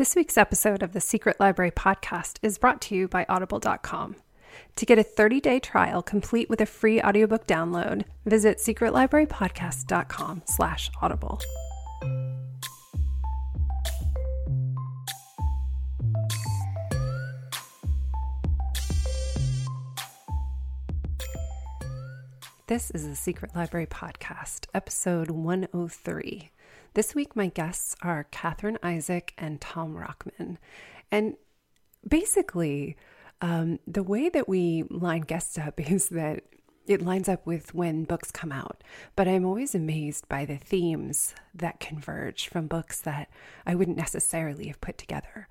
This week's episode of the Secret Library podcast is brought to you by Audible.com. To get a 30-day trial complete with a free audiobook download, visit secretlibrarypodcast.com slash audible. This is the Secret Library Podcast, episode 103. This week, my guests are Catherine Isaac and Tom Rachman. And basically, um, the way that we line guests up is that it lines up with when books come out. But I'm always amazed by the themes that converge from books that I wouldn't necessarily have put together.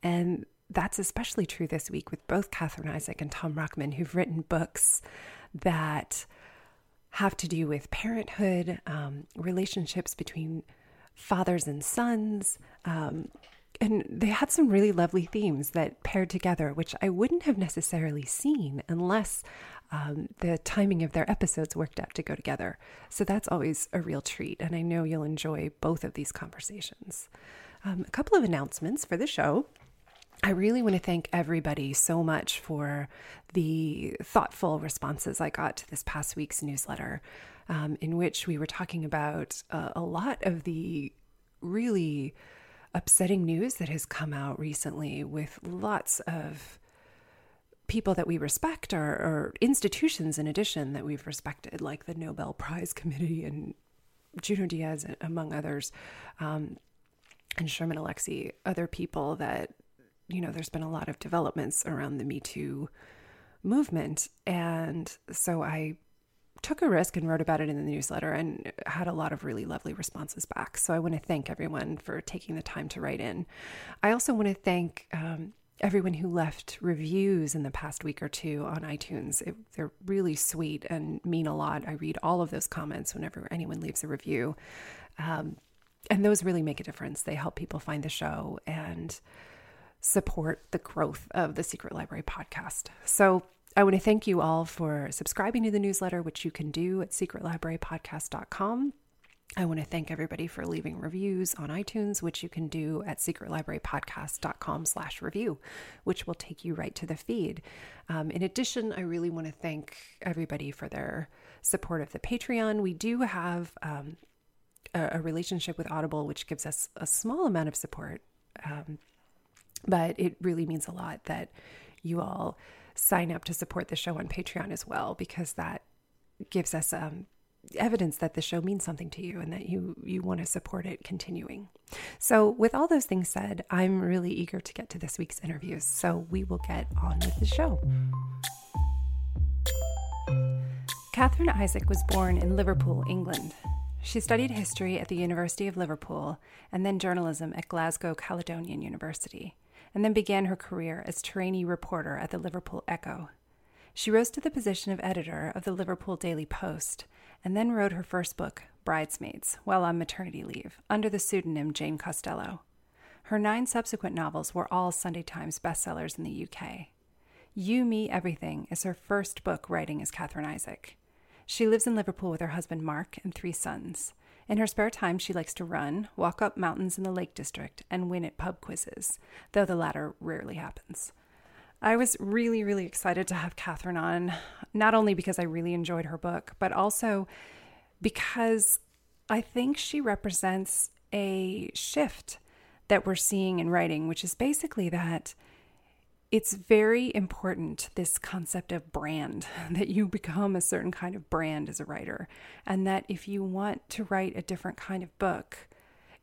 And that's especially true this week with both Catherine Isaac and Tom Rachman, who've written books that have to do with parenthood, um, relationships between fathers and sons. Um, and they had some really lovely themes that paired together, which I wouldn't have necessarily seen unless um, the timing of their episodes worked out to go together. So that's always a real treat. And I know you'll enjoy both of these conversations. Um, a couple of announcements for the show. I really want to thank everybody so much for the thoughtful responses I got to this past week's newsletter, um, in which we were talking about uh, a lot of the really upsetting news that has come out recently with lots of people that we respect or, or institutions in addition that we've respected, like the Nobel Prize Committee and Junot Diaz, among others, um, and Sherman Alexie, other people that you know, there's been a lot of developments around the Me Too movement. And so I took a risk and wrote about it in the newsletter and had a lot of really lovely responses back. So I want to thank everyone for taking the time to write in. I also want to thank um, everyone who left reviews in the past week or two on iTunes. It, they're really sweet and mean a lot. I read all of those comments whenever anyone leaves a review. Um, and those really make a difference. They help people find the show and support the growth of the Secret Library podcast. So I want to thank you all for subscribing to the newsletter, which you can do at secretlibrarypodcast.com. I want to thank everybody for leaving reviews on iTunes, which you can do at secretlibrarypodcast.com slash review, which will take you right to the feed. Um, in addition, I really want to thank everybody for their support of the Patreon. We do have um, a, a, relationship with Audible, which gives us a small amount of support. Um, but it really means a lot that you all sign up to support the show on Patreon as well, because that gives us um, evidence that the show means something to you and that you you want to support it continuing. So, with all those things said, I'm really eager to get to this week's interviews. So, we will get on with the show. Catherine Isaac was born in Liverpool, England. She studied history at the University of Liverpool and then journalism at Glasgow Caledonian University and then began her career as trainee reporter at the Liverpool Echo. She rose to the position of editor of the Liverpool Daily Post and then wrote her first book, Bridesmaids, while on maternity leave, under the pseudonym Jane Costello. Her nine subsequent novels were all Sunday Times bestsellers in the UK. You, Me, Everything is her first book writing as Catherine Isaac. She lives in Liverpool with her husband Mark and three sons. In her spare time, she likes to run, walk up mountains in the Lake District, and win at pub quizzes, though the latter rarely happens. I was really, really excited to have Catherine on, not only because I really enjoyed her book, but also because I think she represents a shift that we're seeing in writing, which is basically that it's very important, this concept of brand, that you become a certain kind of brand as a writer. And that if you want to write a different kind of book,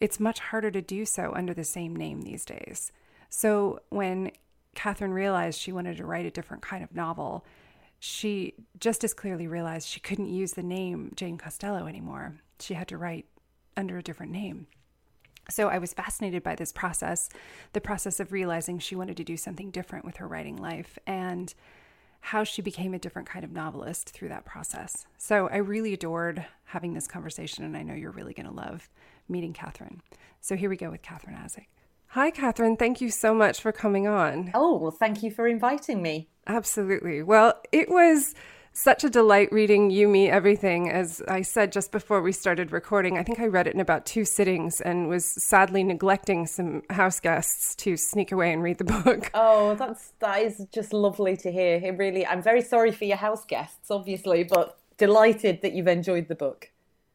it's much harder to do so under the same name these days. So when catherine realized she wanted to write a different kind of novel, she just as clearly realized she couldn't use the name Jane Costello anymore. She had to write under a different name. So I was fascinated by this process, the process of realizing she wanted to do something different with her writing life and how she became a different kind of novelist through that process. So I really adored having this conversation, and I know you're really going to love meeting Catherine. So here we go with Catherine Isaac. Hi, Catherine. Thank you so much for coming on. Oh, well, thank you for inviting me. Absolutely. Well, it was such a delight reading You, Me, Everything. As I said just before we started recording, I think I read it in about two sittings and was sadly neglecting some house guests to sneak away and read the book. Oh, that's that is just lovely to hear. It really, I'm very sorry for your house guests, obviously, but delighted that you've enjoyed the book.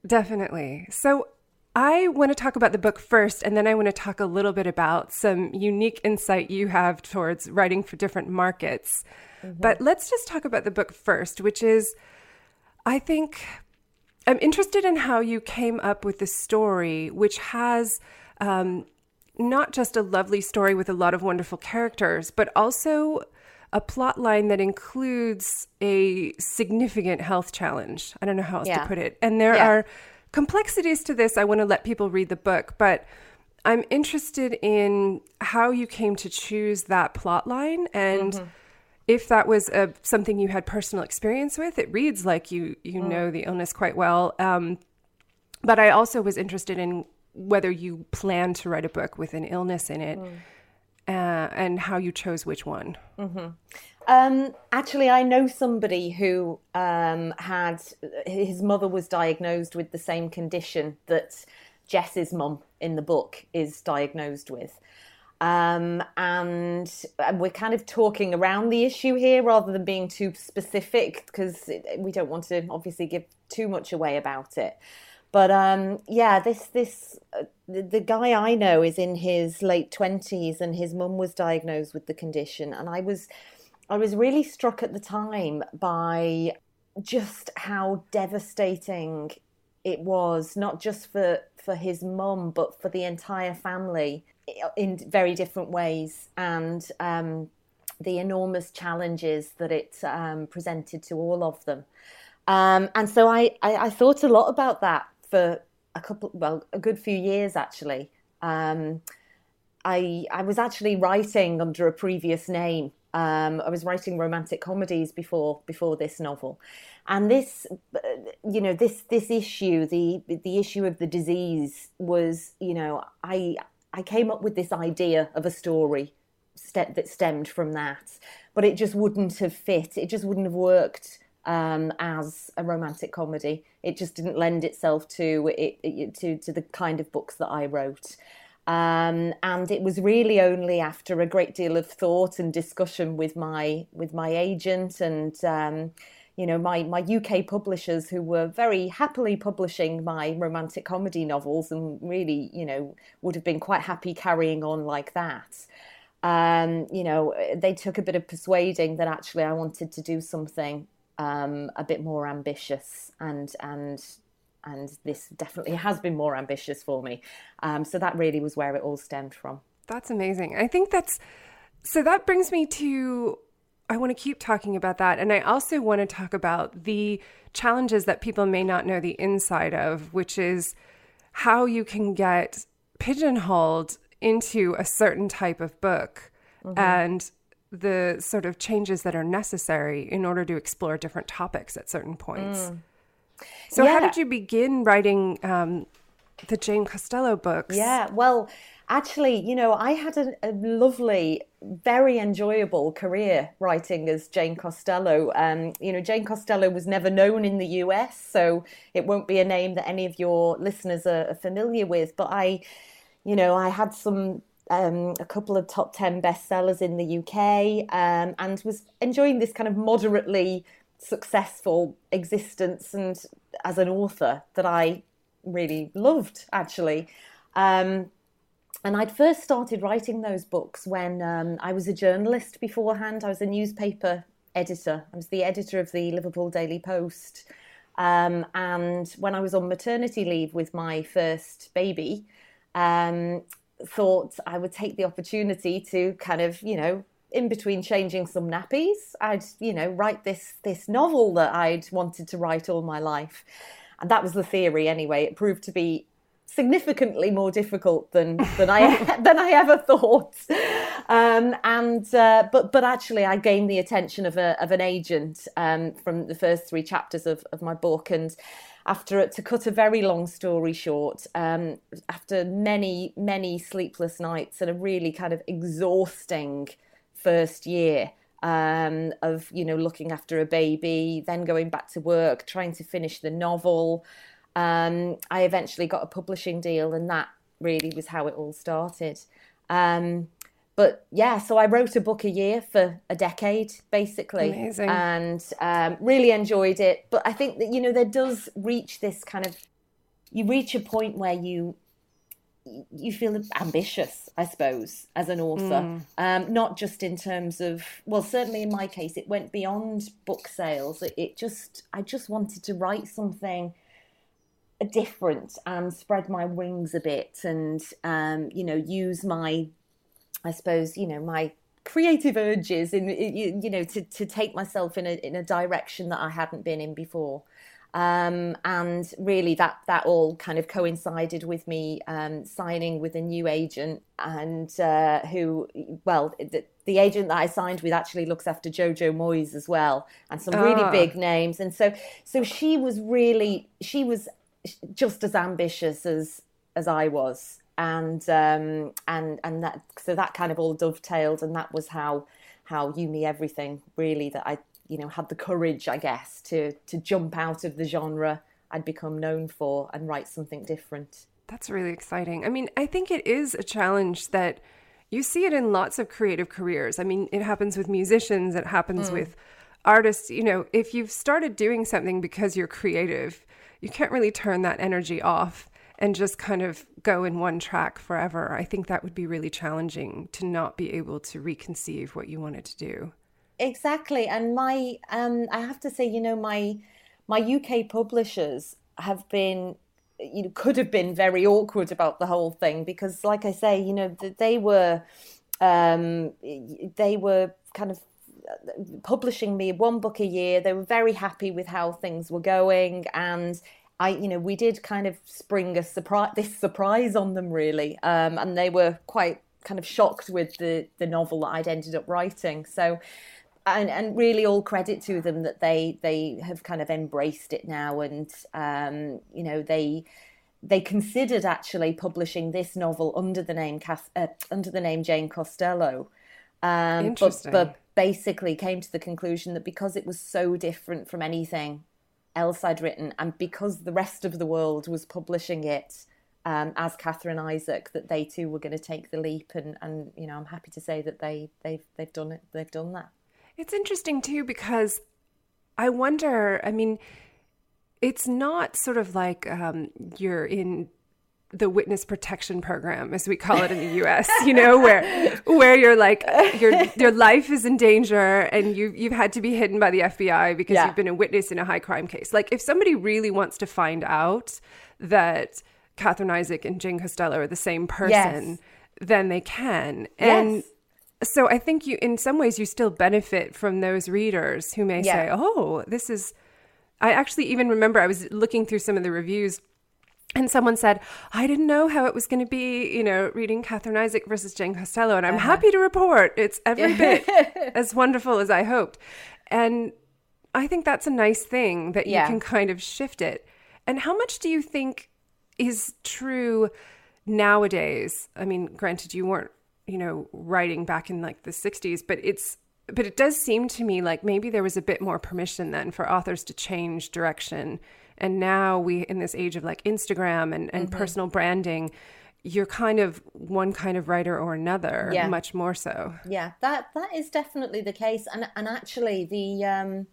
Definitely. So I want to talk about the book first, and then I want to talk a little bit about some unique insight you have towards writing for different markets. Mm-hmm. But let's just talk about the book first, which is, I think, I'm interested in how you came up with the story, which has um, not just a lovely story with a lot of wonderful characters, but also a plot line that includes a significant health challenge. I don't know how else yeah. to put it. And there yeah. are complexities to this. I want to let people read the book, but I'm interested in how you came to choose that plot line and. Mm-hmm if that was a, something you had personal experience with, it reads like you you mm. know the illness quite well. Um, but I also was interested in whether you plan to write a book with an illness in it, mm. uh, and how you chose which one. Mm-hmm. Um, actually, I know somebody who um, had his mother was diagnosed with the same condition that Jess's mum in the book is diagnosed with. Um, and we're kind of talking around the issue here rather than being too specific because we don't want to obviously give too much away about it. But um, yeah, this this uh, the, the, guy I know is in his late twenties, and his mum was diagnosed with the condition, and I was I was really struck at the time by just how devastating it was, not just for for his mum, but for the entire family in very different ways and um, the enormous challenges that it um, presented to all of them. Um, and so I, I, I, thought a lot about that for a couple, well, a good few years actually. Um, I, I was actually writing under a previous name. Um, I was writing romantic comedies before before this novel, and this, you know, this this issue, the the issue of the disease was, you know, I I came up with this idea of a story that stemmed from that, but it just wouldn't have fit. It just wouldn't have worked um, as a romantic comedy. It just didn't lend itself to it, it, to to the kind of books that I wrote. Um, and it was really only after a great deal of thought and discussion with my with my agent and um, you know, my, my UK publishers who were very happily publishing my romantic comedy novels and really, you know, would have been quite happy carrying on like that. Um, you know, they took a bit of persuading that actually I wanted to do something um, a bit more ambitious and and and this definitely has been more ambitious for me. Um, so that really was where it all stemmed from. That's amazing. I think that's so that brings me to I want to keep talking about that. And I also want to talk about the challenges that people may not know the inside of, which is how you can get pigeonholed into a certain type of book mm-hmm. and the sort of changes that are necessary in order to explore different topics at certain points. Mm. So, yeah. how did you begin writing um, the Jane Costello books? Yeah, well, actually, you know, I had a, a, lovely, very enjoyable career writing as Jane Costello. Um, you know, Jane Costello was never known in the US, so it won't be a name that any of your listeners are, are familiar with. But I, you know, I had some. Um, a couple of top 10 bestsellers in the UK um, and was enjoying this kind of moderately successful existence and as an author that I really loved actually. Um, and I'd first started writing those books when um, I was a journalist beforehand. I was a newspaper editor. I was the editor of the Liverpool Daily Post. Um, and when I was on maternity leave with my first baby, um, thought I would take the opportunity to kind of, you know, in between changing some nappies, I'd, you know, write this this novel that I'd wanted to write all my life. And that was the theory anyway. It proved to be significantly more difficult than than I than I ever thought. Um, and uh, but but actually, I gained the attention of a of an agent um, from the first three chapters of of my book, and after to cut a very long story short, um, after many many sleepless nights and a really kind of exhausting first year um, of you know looking after a baby, then going back to work, trying to finish the novel. Um, I eventually got a publishing deal, and that really was how it all started. Um, but yeah, so I wrote a book a year for a decade, basically, Amazing. and um, really enjoyed it. But I think that you know there does reach this kind of you reach a point where you you feel ambitious, I suppose, as an author. Um, not just in terms of well, certainly in my case, it went beyond book sales. It, it just I just wanted to write something different and spread my wings a bit, and um, you know use my I suppose you know my creative urges in you you know to, to take myself in a in a direction that I hadn't been in before. Um, and really, that that all kind of coincided with me um, signing with a new agent, and uh, who, well, the, the agent that I signed with actually looks after Jojo Moyes as well, and some really Ah. big names. And so, so she was really, she was just as ambitious as as I was, and um, and and that so that kind of all dovetailed, and that was how how you me everything really that I you know had the courage, I guess, to to jump out of the genre I'd become known for and write something different. That's really exciting. I mean, I think it is a challenge that you see it in lots of creative careers. I mean, it happens with musicians, it happens with artists. You know, if you've started doing something because you're creative, you can't really turn that energy off and just kind of go in one track forever. I think that would be really challenging to not be able to reconceive what you wanted to do. Exactly, and my um, I have to say, you know, my my UK publishers have been, you know, could have been very awkward about the whole thing because, like I say, you know, they were, um, they were kind of publishing me one book a year. They were very happy with how things were going, and I, you know, we did kind of spring a surprise, this surprise on them really, um, and they were quite kind of shocked with the the novel that I'd ended up writing. So, and and really all credit to them that they they have kind of embraced it now, and um, you know they they considered actually publishing this novel under the name Cath- uh, under the name Jane Costello. Um, but, but basically came to the conclusion that because it was so different from anything else I'd written, and because the rest of the world was publishing it um, as Catherine Isaac, that they too were going to take the leap. And, and you know, I'm happy to say that they they've they've done it. They've done that. It's interesting too because I wonder, I mean, it's not sort of like um, you're in the witness protection program as we call it in the US you know where where you're like your your life is in danger and you you've had to be hidden by the FBI because Yeah. you've been a witness in a high crime case like if somebody really wants to find out that Catherine Isaac and Jane Costello are the same person Yes. then they can and Yes. so I think you, in some ways, you still benefit from those readers who may say, "Oh, this is." I actually even remember I was looking through some of the reviews, and someone said, "I didn't know how it was going to be." You know, reading Catherine Isaac versus Jane Costello, and I'm Uh-huh. happy to report it's every bit as wonderful as I hoped, and I think that's a nice thing that you can kind of shift it. And how much do you think is true nowadays? I mean, granted, you weren't, you know, writing back in like the 60s, but it's, but it does seem to me like maybe there was a bit more permission then for authors to change direction. And now we, in this age of like Instagram and, and Mm-hmm. personal branding, you're kind of one kind of writer or another, Yeah. much more so. Yeah, that that is definitely the case, and and actually the um,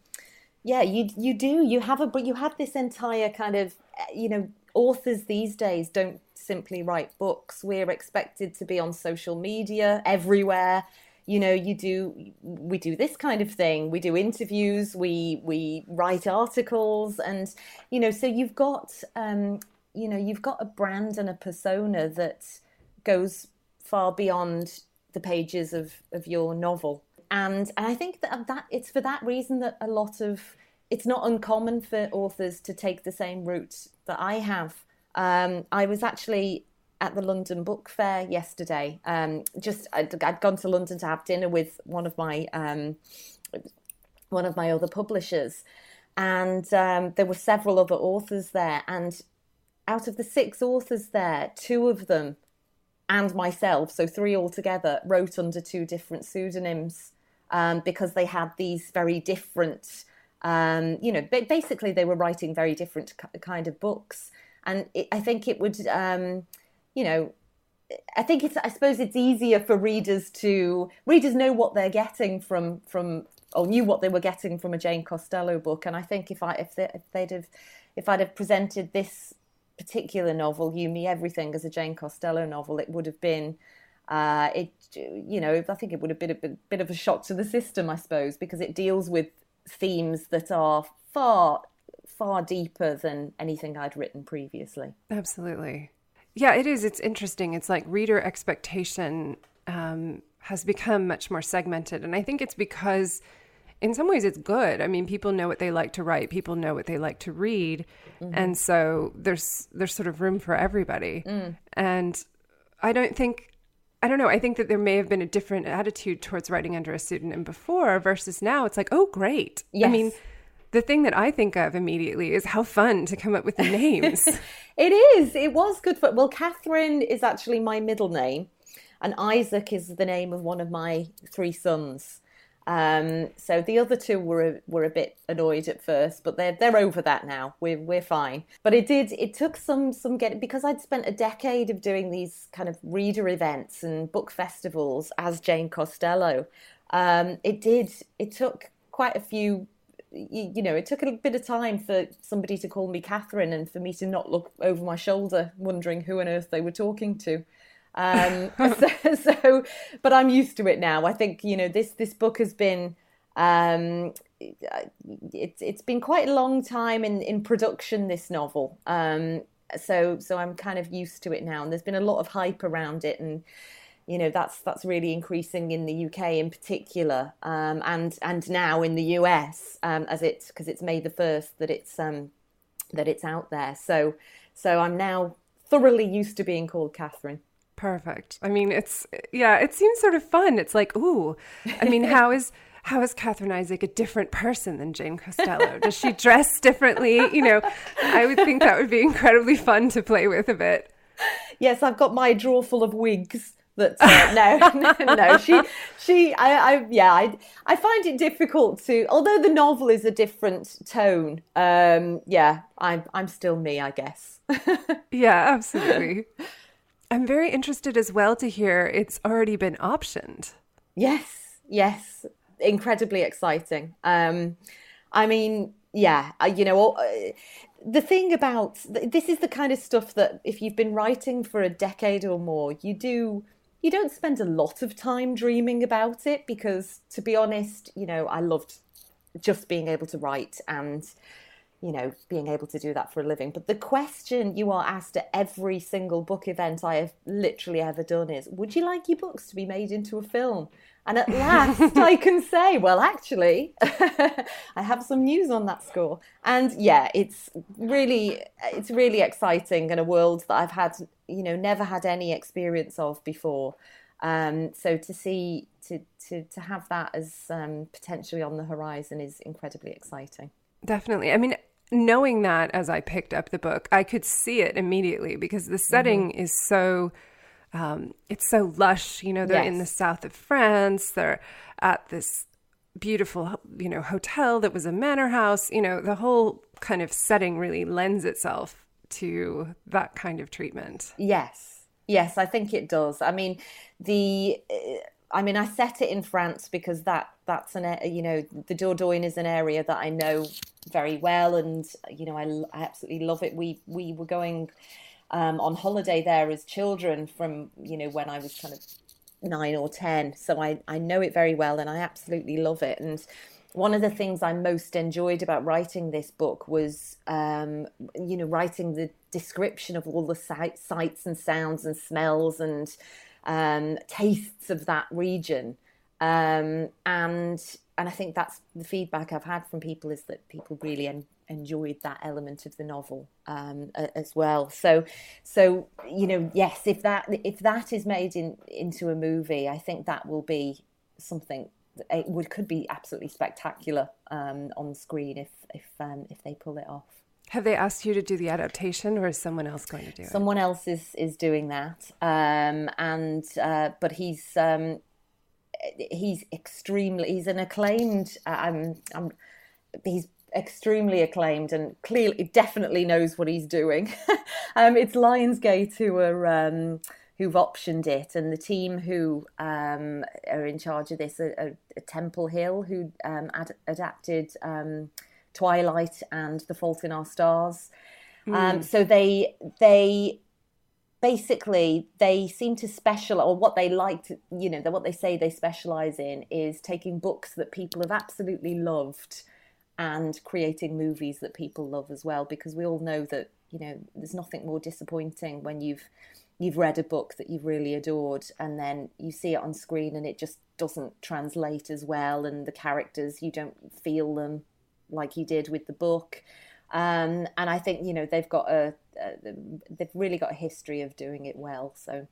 yeah you you do you have a but you have this entire kind of eh, you know authors these days don't simply write books. We're expected to be on social media everywhere. You know, you do we do this kind of thing. We do interviews. We we write articles, and you know, so you've got um, you know you've got a brand and a persona that goes far beyond the pages of, of your novel. And and I think that that it's for that reason that a lot of it's not uncommon for authors to take the same route that I have. Um, I was actually at the London Book Fair yesterday. Um, just I'd, I'd, gone to London to have dinner with one of my um, one of my other publishers, and um, there were several other authors there. And out of the six authors there, two of them and myself, so three altogether, wrote under two different pseudonyms um, because they had these very different. Um, you know, basically they were writing very different kind of books, and it, I think it would, um, you know, I think it's. I suppose it's easier for readers to readers know what they're getting from from or knew what they were getting from a Jane Costello book. And I think if I if, they, if they'd have if I'd have presented this particular novel, You Me Everything, as a Jane Costello novel, it would have been uh, it you know I think it would have been a bit, bit of a shock to the system, I suppose, because it deals with themes that are far far deeper than anything I'd written previously. Absolutely. Yeah, it is. It's interesting. It's like reader expectation um, has become much more segmented. And I think it's because in some ways it's good. I mean, people know what they like to write, people know what they like to read, mm-hmm. and so there's there's sort of room for everybody. Mm. And I don't think I don't know, I think that there may have been a different attitude towards writing under a pseudonym before versus now it's like, "Oh, great." Yes. I mean, the thing that I think of immediately is how fun to come up with the names. it is. It was good for well, Catherine is actually my middle name, and Isaac is the name of one of my three sons. Um, so the other two were were a bit annoyed at first, but they're they're over that now. We're we're fine. But it did it took some some getting because I'd spent a decade of doing these kind of reader events and book festivals as Jane Costello. Um, it did it took quite a few. You, you know, it took a bit of time for somebody to call me Catherine and for me to not look over my shoulder, wondering who on earth they were talking to. Um, so, so, but I'm used to it now. I think you know this this book has been um, it's it's been quite a long time in in production. This novel, um, so so I'm kind of used to it now. And there's been a lot of hype around it, and you know that's that's really increasing in the UK in particular, um, and and now in the US um, as it's because it's May the first that it's um, that it's out there. So so I'm now thoroughly used to being called Catherine. Perfect. I mean, it's yeah, it seems sort of fun. It's like, ooh, I mean, how is how is Catherine Isaac a different person than Jane Costello? Does she dress differently? You know, I would think that would be incredibly fun to play with a bit. Yes, I've got my drawer full of wigs. That uh, no, no, she, she, I, I, yeah, I, I find it difficult to. Although the novel is a different tone, um, yeah, I'm, I'm still me, I guess. yeah, absolutely. I'm very interested as well to hear it's already been optioned. Yes, yes, incredibly exciting. Um, I mean, yeah, you know, uh, the thing about this is the kind of stuff that if you've been writing for a decade or more, you do you don't spend a lot of time dreaming about it because to be honest, you know, I loved just being able to write and you know, being able to do that for a living. But the question you are asked at every single book event I have literally ever done is Would you like your books to be made into a film? And at last I can say, Well, actually, I have some news on that score. And yeah, it's really, it's really exciting in a world that I've had, you know, never had any experience of before. Um, so to see, to, to, to have that as um, potentially on the horizon is incredibly exciting. Definitely. I mean, knowing that as I picked up the book, I could see it immediately because the setting mm-hmm. is so um, it's so lush. You know, they're yes. in the south of France. They're at this beautiful, you know, hotel that was a manor house. You know, the whole kind of setting really lends itself to that kind of treatment. Yes, yes, I think it does. I mean, the. I mean, I set it in France because that that's an you know the Dordogne is an area that I know very well, and you know I, I absolutely love it. We we were going um, on holiday there as children from you know when I was kind of nine or ten, so I I know it very well, and I absolutely love it. And one of the things I most enjoyed about writing this book was, um, you know, writing the description of all the sight, sights and sounds and smells and um, tastes of that region. Um, and and I think that's the feedback I've had from people is that people really en- enjoyed that element of the novel um, as well. So, so you know, yes, if that if that is made in into a movie, I think that will be something it would could be absolutely spectacular um, on screen if if um, if they pull it off. Have they asked you to do the adaptation, or is someone else going to do it? Someone else is is doing that, um, and uh, but he's um, he's extremely he's an acclaimed. I'm, I'm he's extremely acclaimed and clearly definitely knows what he's doing. um, it's Lionsgate who are um, who've optioned it, and the team who um, are in charge of this are, are, are Temple Hill, who um, ad- adapted um, Twilight and The Fault in Our Stars. Mm. so they they basically they seem to specialize or what they like to you know what they say they specialize in is taking books that people have absolutely loved and creating movies that people love as well because we all know that you know there's nothing more disappointing when you've you've read a book that you've really adored and then you see it on screen and it just doesn't translate as well and the characters you don't feel them like you did with the book um, and I think you know they've got a, a, they've really got a history of doing it well so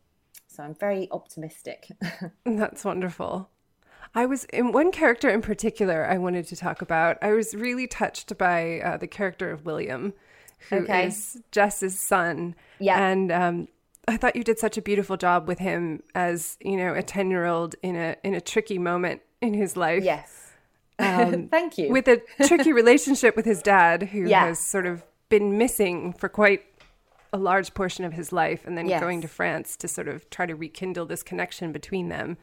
so I'm very optimistic that's wonderful I was in one character in particular I wanted to talk about. I was really touched by uh, the character of William, who okay. is Jess's son. Yeah. And um, I thought you did such a beautiful job with him as, you know, a 10 year old in a, in a tricky moment in his life. Yes. Um, Thank you. With a tricky relationship with his dad, who yeah. has sort of been missing for quite a large portion of his life, and then yes. going to France to sort of try to rekindle this connection between them.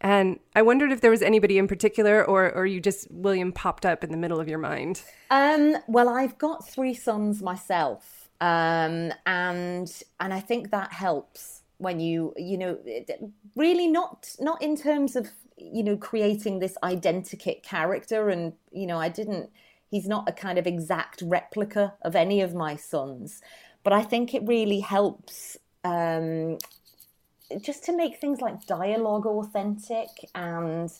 And I wondered if there was anybody in particular, or or you just William popped up in the middle of your mind. Um, well, I've got three sons myself, um, and and I think that helps when you you know really not not in terms of you know creating this identikit character, and you know I didn't. He's not a kind of exact replica of any of my sons, but I think it really helps um, just to make things like dialogue authentic and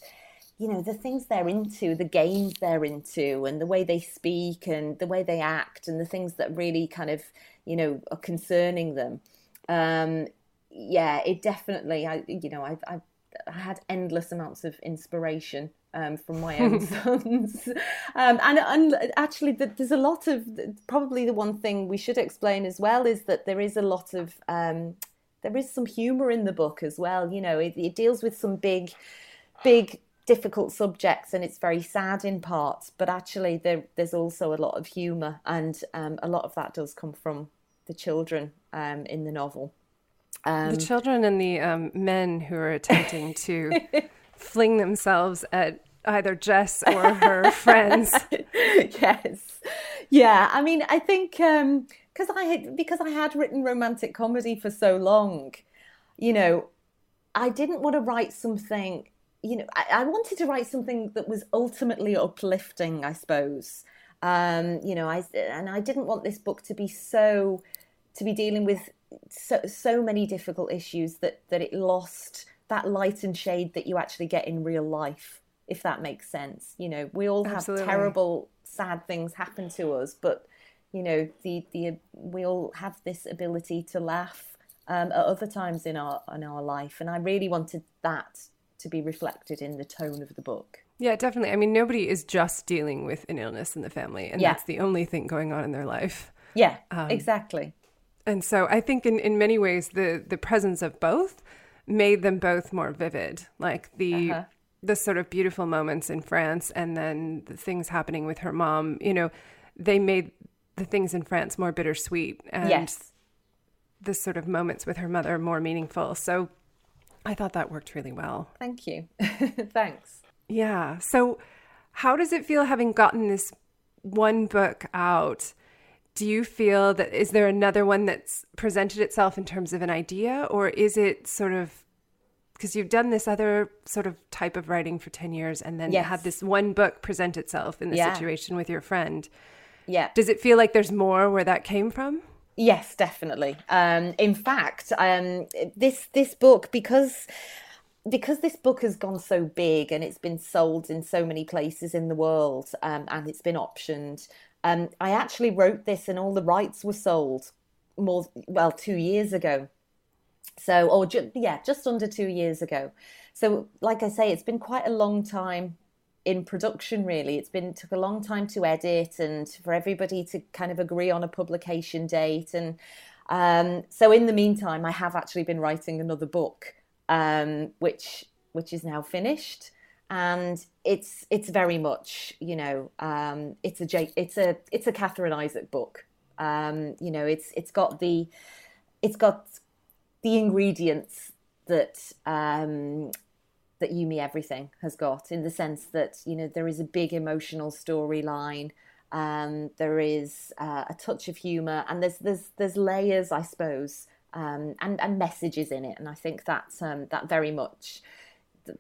you know the things they're into the games they're into and the way they speak and the way they act and the things that really kind of you know are concerning them um yeah it definitely i you know i've, I've I had endless amounts of inspiration um, from my own sons. Um, and, and actually, there's a lot of probably the one thing we should explain as well is that there is a lot of um, there is some humor in the book as well. You know, it, it deals with some big, big difficult subjects and it's very sad in parts but actually there, there's also a lot of humor and um, a lot of that does come from the children um, in the novel um, the children and the um, men who are attempting to fling themselves at either jess or her friends yes yeah i mean i think um, because I had because I had written romantic comedy for so long, you know, I didn't want to write something. You know, I, I wanted to write something that was ultimately uplifting, I suppose. Um, you know, I and I didn't want this book to be so to be dealing with so so many difficult issues that that it lost that light and shade that you actually get in real life if that makes sense you know we all have Absolutely. terrible sad things happen to us but you know the the we all have this ability to laugh um, at other times in our in our life, and I really wanted that to be reflected in the tone of the book. Yeah, definitely. I mean, nobody is just dealing with an illness in the family, and yeah. that's the only thing going on in their life. Yeah, um, exactly. And so I think in, in many ways the the presence of both made them both more vivid. Like the uh-huh. the sort of beautiful moments in France and then the things happening with her mom, you know, they made the things in France more bittersweet and yes. the sort of moments with her mother more meaningful. So I thought that worked really well. Thank you. Thanks. Yeah. So how does it feel having gotten this one book out? Do you feel that is there another one that's presented itself in terms of an idea or is it sort of because you've done this other sort of type of writing for 10 years and then yes. had this one book present itself in the yeah. situation with your friend yeah. Does it feel like there's more where that came from? Yes, definitely. Um, in fact, um, this this book because because this book has gone so big and it's been sold in so many places in the world um, and it's been optioned Um, I actually wrote this, and all the rights were sold more well two years ago. So, or ju- yeah, just under two years ago. So, like I say, it's been quite a long time in production. Really, it's been took a long time to edit and for everybody to kind of agree on a publication date. And um, so, in the meantime, I have actually been writing another book, um, which which is now finished and it's it's very much you know um, it's a it's a it's a Catherine Isaac book. Um, you know, it's it's got the it's got the ingredients that um, that You Me Everything has got in the sense that you know there is a big emotional storyline. Um, there is uh, a touch of humour, and there's there's there's layers, I suppose, um, and and messages in it, and I think that um, that very much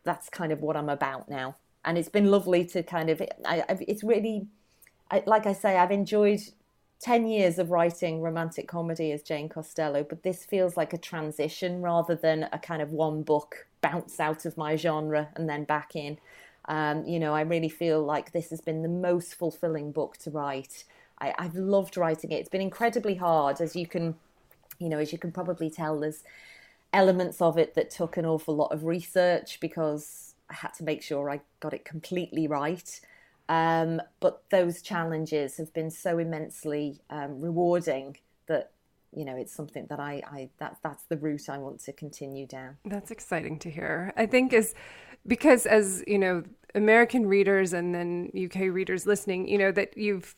that's kind of what I'm about now. And it's been lovely to kind of, I, it's really, I, like I say, I've enjoyed 10 years of writing romantic comedy as Jane Costello, but this feels like a transition rather than a kind of one book bounce out of my genre and then back in. Um, you know, I really feel like this has been the most fulfilling book to write. I, I've loved writing it. It's been incredibly hard, as you can, you know, as you can probably tell. There's elements of it that took an awful lot of research because I had to make sure I got it completely right. Um, but those challenges have been so immensely um, rewarding that you know it's something that I, I that that's the route I want to continue down. That's exciting to hear. I think is because as you know American readers and then UK readers listening, you know that you've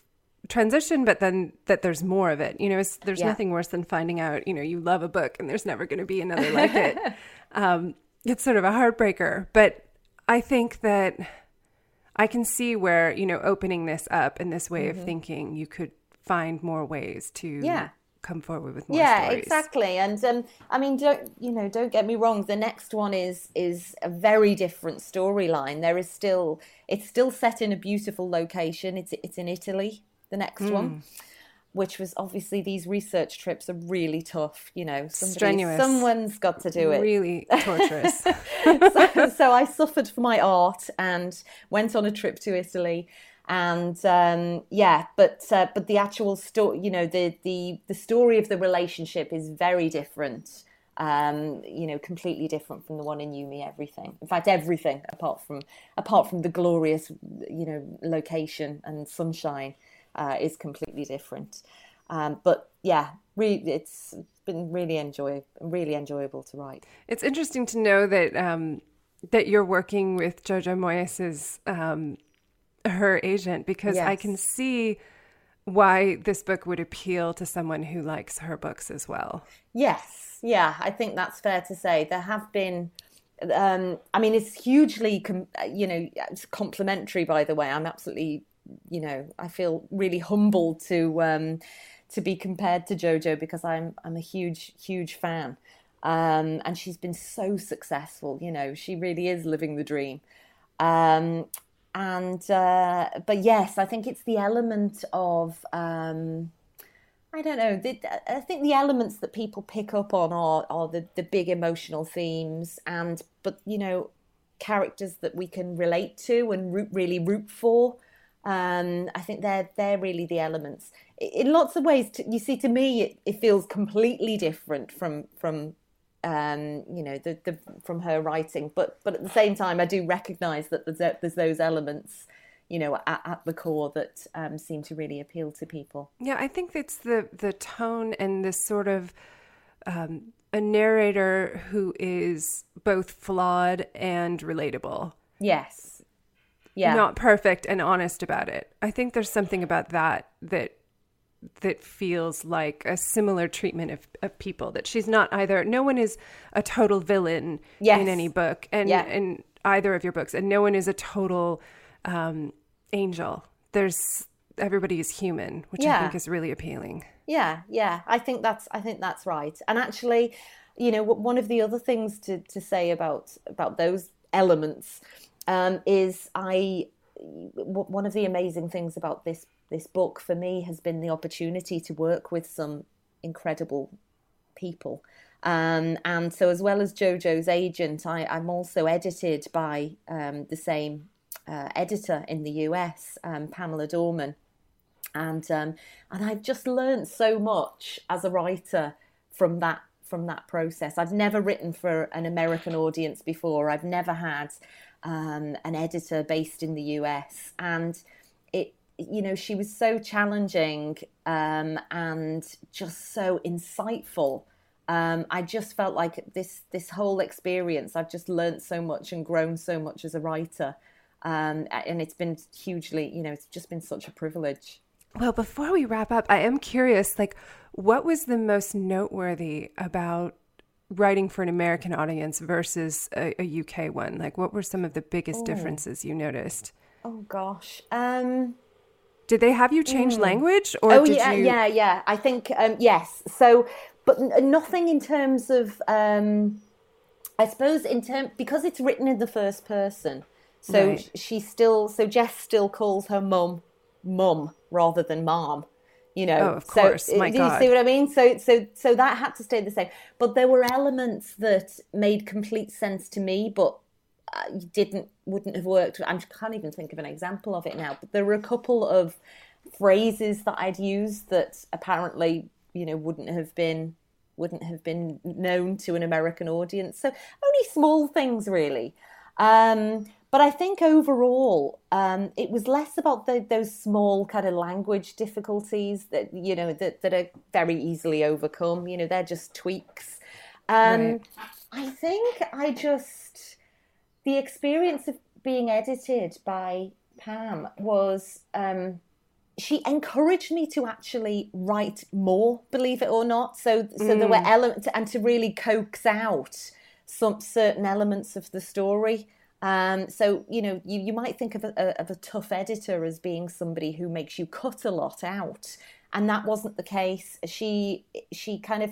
transition, but then that there's more of it. You know, there's yeah. nothing worse than finding out, you know, you love a book and there's never going to be another like it. Um, it's sort of a heartbreaker. But I think that I can see where, you know, opening this up in this way mm-hmm. of thinking, you could find more ways to yeah. come forward with more yeah stories. exactly and um, i mean don't you know don't get me wrong the next one is is a very different storyline there is still it's still set in a beautiful location it's it's in italy the next mm. one which was obviously these research trips are really tough. You know, strenuous. Someone's got to do it. Really torturous. so, so, I suffered for my art and went on a trip to Italy, and um, yeah, but uh, but the actual story, you know, the the the story of the relationship is very different. Um, you know, completely different from the one in You Me Everything. In fact, everything apart from apart from the glorious, you know, location and sunshine uh, is completely different. Um, but yeah, really, it's been really enjoy really enjoyable to write. It's interesting to know that um, that you're working with Jojo Moyes's um, her agent because yes. I can see why this book would appeal to someone who likes her books as well. Yes, yeah, I think that's fair to say. There have been. Um, I mean, it's hugely, com- you know, it's complimentary. By the way, I'm absolutely you know, I feel really humbled to um, to be compared to JoJo because I'm I'm a huge huge fan, um, and she's been so successful. You know, she really is living the dream. Um, and uh, but yes, I think it's the element of um, I don't know. The, I think the elements that people pick up on are are the the big emotional themes, and but you know characters that we can relate to and root, really root for. Um, I think they're they're really the elements. In lots of ways, to, you see, to me, it, it, feels completely different from from um, you know the, the from her writing. But but at the same time, I do recognise that there's there's those elements you know at, at the core that um, seem to really appeal to people. Yeah, I think it's the the tone and this sort of um, a narrator who is both flawed and relatable. Yes yeah. not perfect and honest about it. I think there's something about that that that feels like a similar treatment of, of people that she's not either no one is a total villain yes. in any book and yeah. in either of your books and no one is a total um, angel there's everybody is human which yeah. i think is really appealing yeah yeah i think that's i think that's right and actually you know one of the other things to to say about about those elements um, is I one of the amazing things about this this book for me has been the opportunity to work with some incredible people. Um, and so, as well as JoJo's agent, I, am also edited by um, the same uh, editor in the US, um, Pamela Dorman. and um, and I've just learned so much as a writer from that from that process. I've never written for an American audience before. I've never had um, an editor based in the US, and it you know she was so challenging um, and just so insightful. Um, I just felt like this this whole experience. I've just learned so much and grown so much as a writer, um, and it's been hugely. You know, it's just been such a privilege. Well, before we wrap up, I am curious like, what was the most noteworthy about writing for an American audience versus a, a UK one? Like, what were some of the biggest Ooh. differences you noticed? Oh, gosh. Um, did they have you change mm. language or oh yeah you... yeah yeah i think um, yes so but nothing in terms of um, i suppose in term because it's written in the first person so right. she still so jess still calls her mum mum rather than mom. You know, oh, of course. So, My do God. you see what I mean? So, so, so that had to stay the same. But there were elements that made complete sense to me, but uh, didn't wouldn't have worked. I can't even think of an example of it now. But there were a couple of phrases that I'd used that apparently, you know, wouldn't have been wouldn't have been known to an American audience. So only small things, really. Um, but I think overall, um, it was less about the, those small kind of language difficulties that you know that, that are very easily overcome. You know, they're just tweaks. Um, right. I think I just the experience of being edited by Pam was um, she encouraged me to actually write more, believe it or not. So so mm. there were mm. elements and to really coax out some certain elements of the story. Um, so you know, you, you might think of a, of a tough editor as being somebody who makes you cut a lot out, and that wasn't the case. She she kind of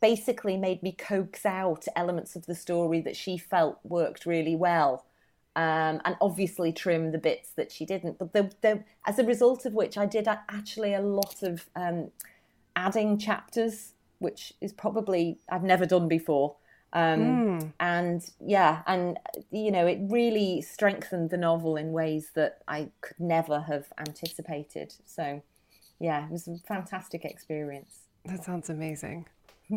basically made me coax out elements of the story that she felt worked really well, um, and obviously trim the bits that she didn't. But the, the, as a result of which, I did actually a lot of um, adding chapters, which is probably I've never done before. Um, mm. And yeah, and you know, it really strengthened the novel in ways that I could never have anticipated. So yeah, it was a fantastic experience. That sounds amazing.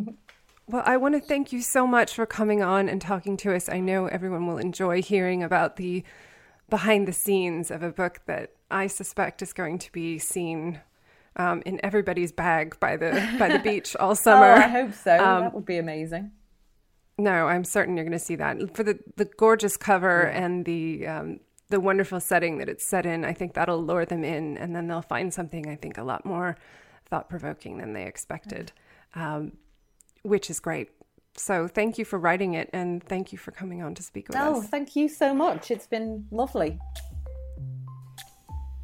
well, I want to thank you so much for coming on and talking to us. I know everyone will enjoy hearing about the behind the scenes of a book that I suspect is going to be seen um, in everybody's bag by the by the beach all summer. oh, I hope so. Um, that would be amazing. No, I'm certain you're going to see that for the the gorgeous cover yeah. and the um, the wonderful setting that it's set in. I think that'll lure them in, and then they'll find something I think a lot more thought provoking than they expected, um, which is great. So thank you for writing it, and thank you for coming on to speak with oh, us. Oh, thank you so much. It's been lovely.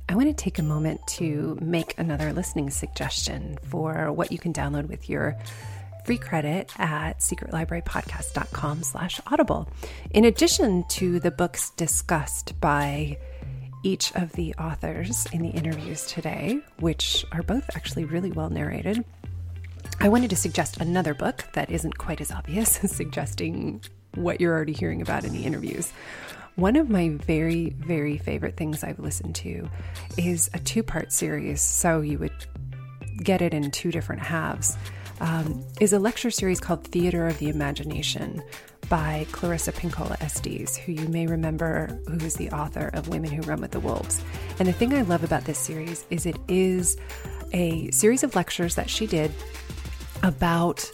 I want to take a moment to make another listening suggestion for what you can download with your free credit at secretlibrarypodcast.com slash audible. In addition to the books discussed by each of the authors in the interviews today, which are both actually really well narrated, I wanted to suggest another book that isn't quite as obvious as suggesting what you're already hearing about in the interviews. One of my very, very favorite things I've listened to is a two part series, so you would get it in two different halves um, is a lecture series called Theater of the Imagination by Clarissa Pinkola Estes, who you may remember, who is the author of Women Who Run with the Wolves. And the thing I love about this series is it is a series of lectures that she did about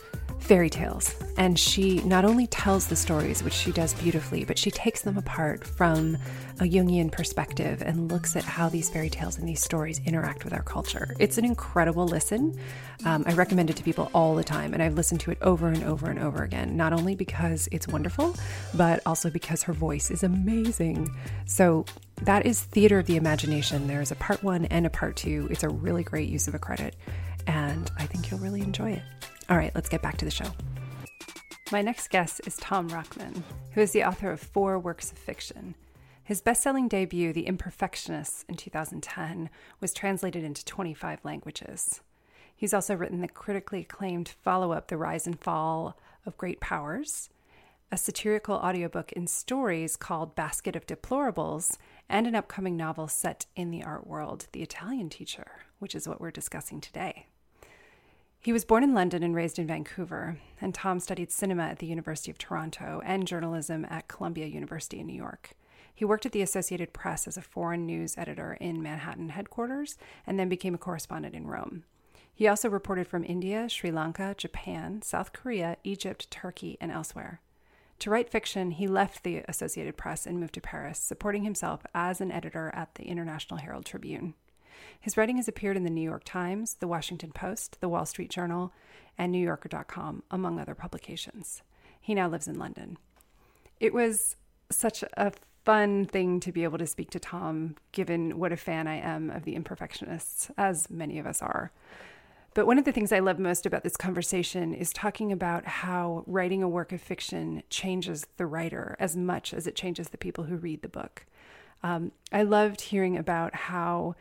fairy tales. And she not only tells the stories, which she does beautifully, but she takes them apart from a Jungian perspective and looks at how these fairy tales and these stories interact with our culture. It's an incredible listen. Um, I recommend it to people all the time, and I've listened to it over and over and over again, not only because it's wonderful, but also because her voice is amazing. So that is Theater of the Imagination. There's a part one and a part two. It's a really great use of a credit, and I think you'll really enjoy it. All right, let's get back to the show. My next guest is Tom Rachman, who is the author of four works of fiction. His best selling debut, The Imperfectionists, in 2010, was translated into 25 languages. He's also written the critically acclaimed follow up, The Rise and Fall of Great Powers, a satirical audiobook in stories called Basket of Deplorables, and an upcoming novel set in the art world, The Italian Teacher, which is what we're discussing today. He was born in London and raised in Vancouver, and Tom studied cinema at the University of Toronto and journalism at Columbia University in New York. He worked at the Associated Press as a foreign news editor in Manhattan headquarters and then became a correspondent in Rome. He also reported from India, Sri Lanka, Japan, South Korea, Egypt, Turkey, and elsewhere. To write fiction, he left the Associated Press and moved to Paris, supporting himself as an editor at the International Herald Tribune. His writing has appeared in the New York Times, the Washington Post, the Wall Street Journal, and NewYorker.com, among other publications. He now lives in London. It was such a fun thing to be able to speak to Tom, given what a fan I am of the imperfectionists, as many of us are. But one of the things I love most about this conversation is talking about how writing a work of fiction changes the writer as much as it changes the people who read the book. Um, I loved hearing about how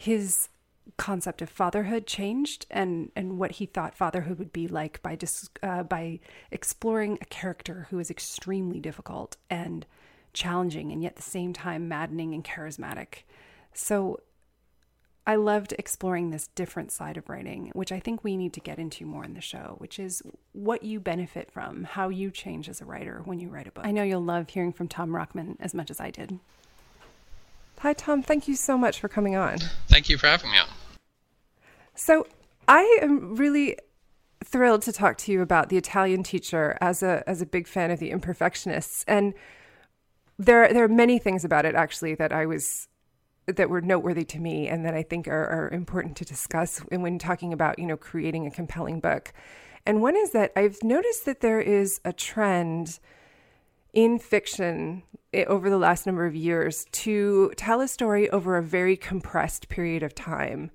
his concept of fatherhood changed and and what he thought fatherhood would be like by just uh, by exploring a character who is extremely difficult and challenging and yet at the same time maddening and charismatic. So I loved exploring this different side of writing, which I think we need to get into more in the show, which is what you benefit from, how you change as a writer when you write a book. I know you'll love hearing from Tom Rachman as much as I did. Hi, Tom. Thank you so much for coming on. Thank you for having me on. So, I am really thrilled to talk to you about the Italian teacher as a as a big fan of the imperfectionists and there there are many things about it actually that I was that were noteworthy to me and that I think are, are important to discuss when talking about you know creating a compelling book. And one is that I've noticed that there is a trend in fiction eh, over the last number of years to tell a story over a very compressed period of time.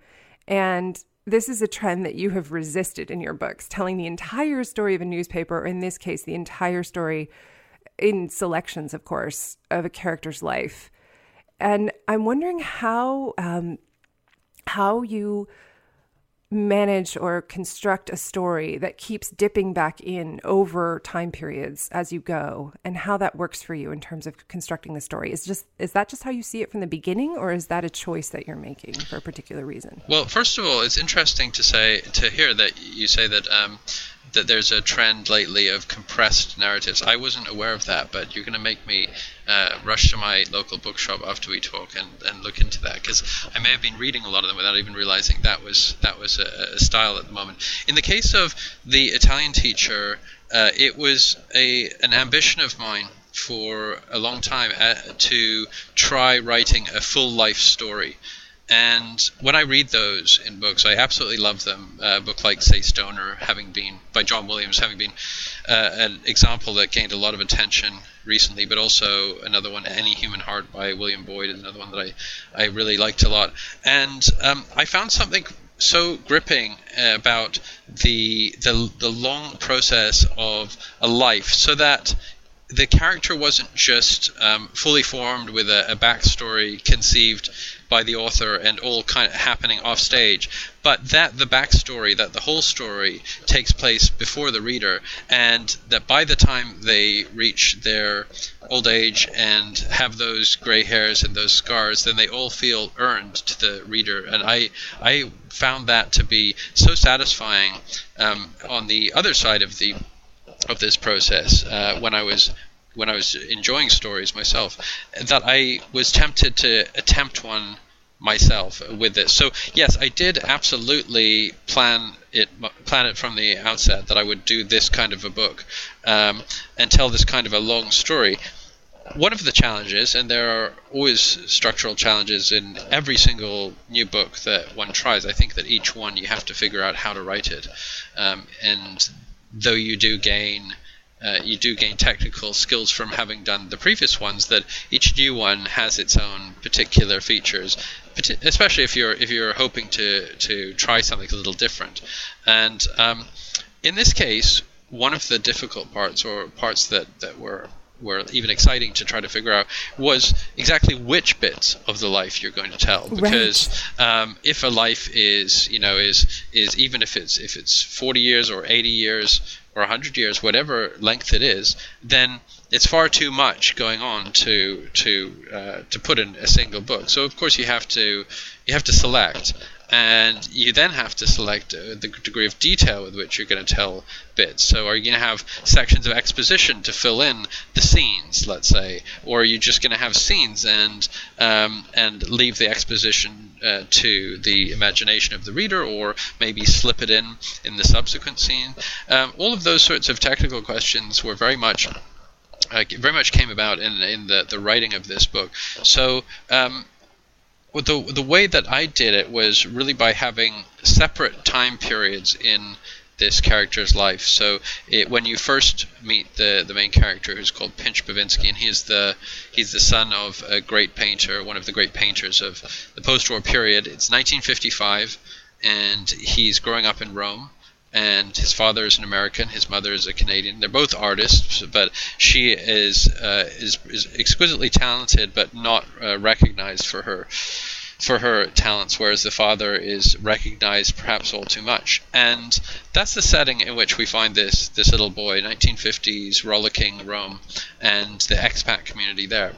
And this is a trend that you have resisted in your books, telling the entire story of a newspaper, or in this case, the entire story in selections, of course, of a character's life. And I'm wondering how um, how you manage or construct a story that keeps dipping back in over time periods as you go and how that works for you in terms of constructing the story is just is that just how you see it from the beginning or is that a choice that you're making for a particular reason well first of all it's interesting to say to hear that you say that um, that there's a trend lately of compressed narratives. I wasn't aware of that, but you're going to make me uh, rush to my local bookshop after we talk and, and look into that because I may have been reading a lot of them without even realizing that was that was a, a style at the moment. In the case of the Italian teacher, uh, it was a an ambition of mine for a long time uh, to try writing a full life story. And when I read those in books, I absolutely love them. Uh, a book like, say, Stoner, having been by John Williams, having been uh, an example that gained a lot of attention recently, but also another one, Any Human Heart by William Boyd, another one that I, I really liked a lot. And um, I found something so gripping about the, the the long process of a life, so that the character wasn't just um, fully formed with a, a backstory conceived by the author and all kind of happening off stage, but that the backstory, that the whole story takes place before the reader, and that by the time they reach their old age and have those gray hairs and those scars, then they all feel earned to the reader. And I, I found that to be so satisfying um, on the other side of the of this process uh, when I was when I was enjoying stories myself, that I was tempted to attempt one myself with this. So yes, I did absolutely plan it plan it from the outset that I would do this kind of a book um, and tell this kind of a long story. One of the challenges, and there are always structural challenges in every single new book that one tries. I think that each one you have to figure out how to write it, um, and though you do gain uh, you do gain technical skills from having done the previous ones that each new one has its own particular features especially if you're if you're hoping to to try something a little different. And um, in this case one of the difficult parts or parts that that were were even exciting to try to figure out was exactly which bits of the life you're going to tell. Because right. um, if a life is, you know, is is even if it's if it's 40 years or 80 years or 100 years, whatever length it is, then it's far too much going on to to uh, to put in a single book. So of course you have to you have to select and you then have to select uh, the degree of detail with which you're going to tell bits. So, are you going to have sections of exposition to fill in the scenes, let's say, or are you just going to have scenes and um, and leave the exposition uh, to the imagination of the reader, or maybe slip it in in the subsequent scene? Um, all of those sorts of technical questions were very much. Uh, very much came about in in the, the writing of this book. So um, well, the the way that I did it was really by having separate time periods in this character's life. So it, when you first meet the the main character, who's called Pinch Bavinsky, and he's the he's the son of a great painter, one of the great painters of the post-war period. It's 1955, and he's growing up in Rome. And his father is an American, his mother is a Canadian. They're both artists, but she is uh, is, is exquisitely talented, but not uh, recognized for her for her talents, whereas the father is recognized perhaps all too much. And that's the setting in which we find this this little boy, 1950s rollicking Rome, and the expat community there.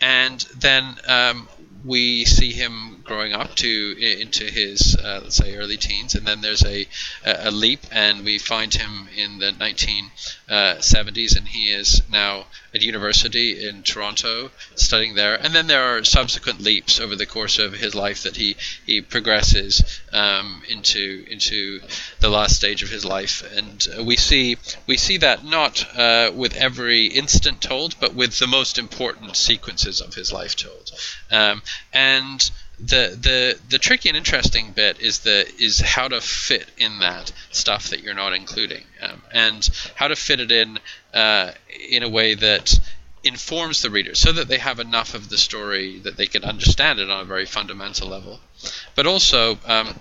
And then um, we see him growing up to into his uh, let's say early teens, and then there's a a leap, and we find him in the 1970s, uh, and he is now at university in Toronto studying there, and then there are subsequent leaps over the course of his life that he he progresses um, into into the last stage of his life, and uh, we see we see that not uh, with every instant told, but with the most important sequences of his life told, um, and the the the tricky and interesting bit is the is how to fit in that stuff that you're not including, um, and how to fit it in uh, in a way that informs the reader, so that they have enough of the story that they can understand it on a very fundamental level, but also. Um,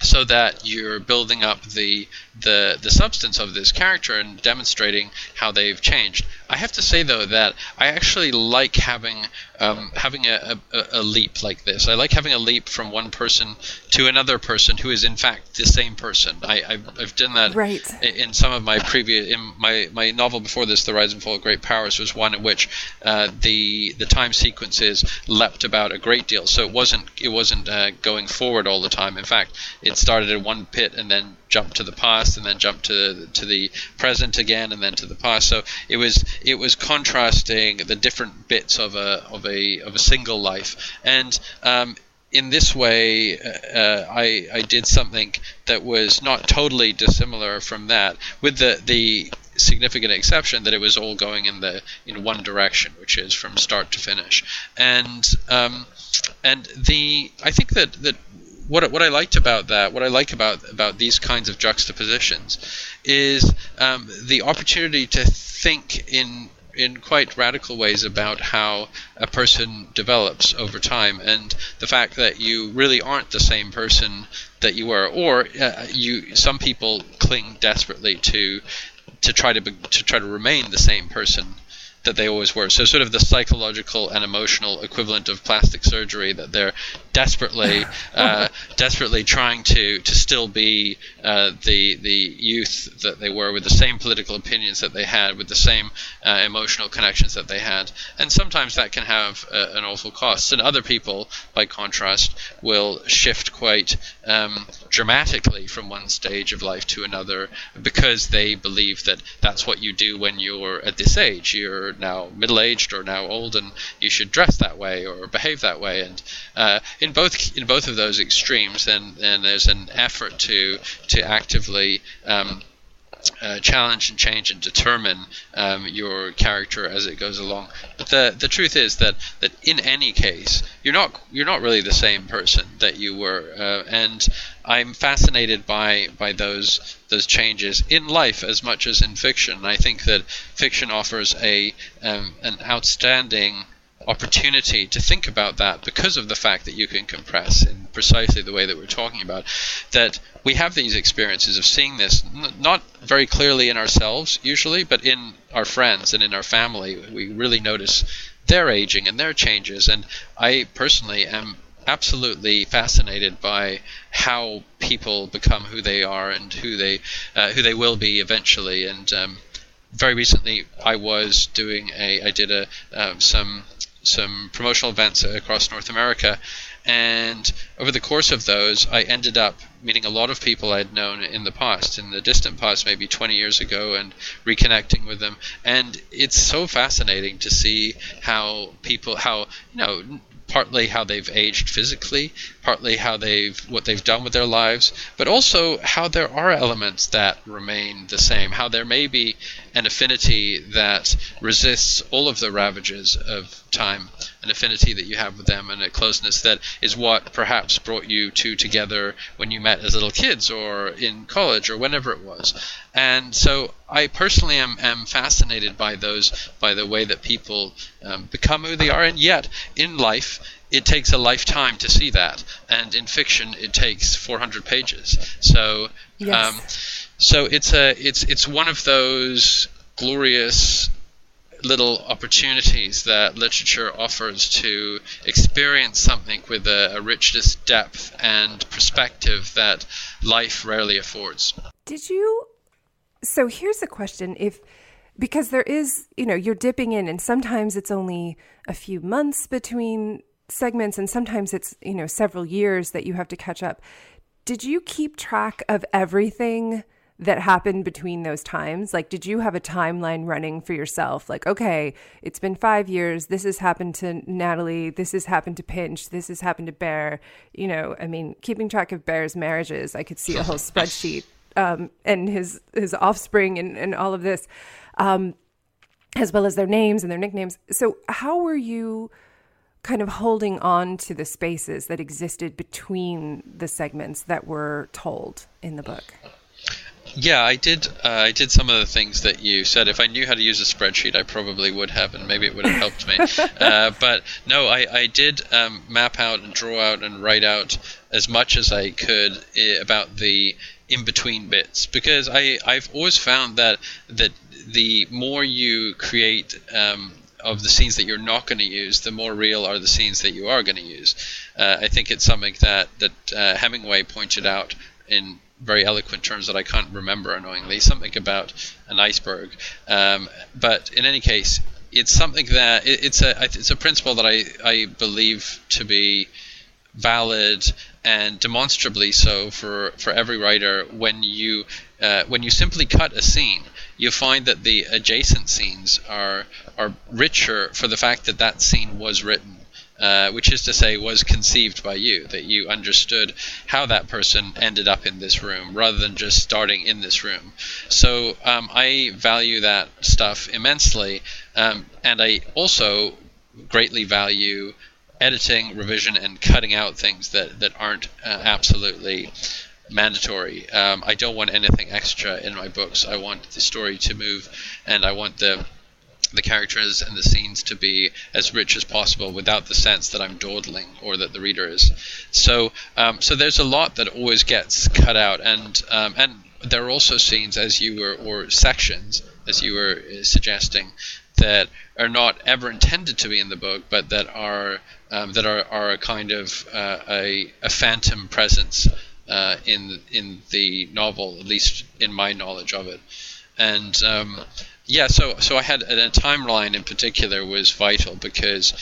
so that you're building up the the the substance of this character and demonstrating how they've changed. I have to say though that I actually like having um, having a, a, a, leap like this. I like having a leap from one person to another person who is in fact the same person. I, I've, I've done that right. in some of my previous in my, my novel before this, The Rise and Fall of Great Powers, was one in which uh, the the time sequences leapt about a great deal. So it wasn't it wasn't uh, going forward all the time. In fact, it started in one pit and then jump to the past and then jump to to the present again and then to the past. So it was it was contrasting the different bits of a of a of a single life and. Um, in this way, uh, I, I did something that was not totally dissimilar from that, with the, the significant exception that it was all going in the in one direction, which is from start to finish. And um, and the I think that that what what I liked about that, what I like about about these kinds of juxtapositions, is um, the opportunity to think in in quite radical ways about how a person develops over time, and the fact that you really aren't the same person that you were, or uh, you some people cling desperately to to try to be, to try to remain the same person that they always were. So sort of the psychological and emotional equivalent of plastic surgery that they're desperately, uh, desperately trying to to still be uh, the the youth that they were, with the same political opinions that they had, with the same uh, emotional connections that they had. And sometimes that can have uh, an awful cost. And other people, by contrast, will shift quite um, dramatically from one stage of life to another because they believe that that's what you do when you're at this age. You're now middle aged or now old, and you should dress that way or behave that way. And uh, in both in both of those extremes, then then there's an effort to to actively um, uh, challenge and change and determine um, your character as it goes along. But the the truth is that that in any case, you're not you're not really the same person that you were, uh, and I'm fascinated by by those those changes in life as much as in fiction. I think that fiction offers a um, an outstanding opportunity to think about that because of the fact that you can compress in precisely the way that we're talking about. That we have these experiences of seeing this n- not very clearly in ourselves usually, but in our friends and in our family. We really notice their aging and their changes. And I personally am absolutely fascinated by how people become who they are and who they uh, who they will be eventually. And um, very recently, I was doing a I did a uh, some some promotional events across North America, and over the course of those, I ended up meeting a lot of people I'd known in the past, in the distant past, maybe 20 years ago, and reconnecting with them. And it's so fascinating to see how people, how, you know, partly how they've aged physically, partly how they've what they've done with their lives, but also how there are elements that remain the same. How there may be an affinity that resists all of the ravages of time, an affinity that you have with them, and a closeness that is what perhaps brought you two together when you met as little kids or in college or whenever it was. And so I personally am, am fascinated by those, by the way that people um, become who they are, and yet in life it takes a lifetime to see that, and in fiction it takes 400 pages. So, yes. um, so it's a it's it's one of those glorious little opportunities that literature offers to experience something with a, a richness, depth, and perspective that life rarely affords. Did you? So here's a question: If because there is, you know, you're dipping in, and sometimes it's only a few months between segments, and sometimes it's, you know, several years that you have to catch up. Did you keep track of everything that happened between those times? Like, did you have a timeline running for yourself? Like, okay, it's been five years. This has happened to Natalie. This has happened to Pinch. This has happened to Bear. You know, I mean, keeping track of Bear's marriages, I could see a whole spreadsheet um, and his his offspring and, and all of this, um, as well as their names and their nicknames. So, how were you? Kind of holding on to the spaces that existed between the segments that were told in the book. Yeah, I did. Uh, I did some of the things that you said. If I knew how to use a spreadsheet, I probably would have, and maybe it would have helped me. uh, but no, I, I did um, map out and draw out and write out as much as I could uh, about the in between bits because I I've always found that that the more you create um, of the scenes that you're not going to use, the more real are the scenes that you are going to use. Uh, I think it's something that that uh, Hemingway pointed out in very eloquent terms that I can't remember annoyingly, something about an iceberg. Um, but in any case, it's something that it, it's a it's a principle that I I believe to be valid and demonstrably so for for every writer when you uh, when you simply cut a scene you find that the adjacent scenes are are richer for the fact that that scene was written uh, which is to say, was conceived by you, that you understood how that person ended up in this room rather than just starting in this room. So um, I value that stuff immensely, um, and I also greatly value editing, revision, and cutting out things that, that aren't uh, absolutely mandatory. Um, I don't want anything extra in my books. I want the story to move, and I want the the characters and the scenes to be as rich as possible without the sense that I'm dawdling or that the reader is. So, um, so there's a lot that always gets cut out, and um, and there are also scenes, as you were, or sections, as you were uh, suggesting, that are not ever intended to be in the book, but that are um, that are, are a kind of uh, a, a phantom presence uh, in in the novel, at least in my knowledge of it. And um, yeah, so so I had a timeline in particular was vital because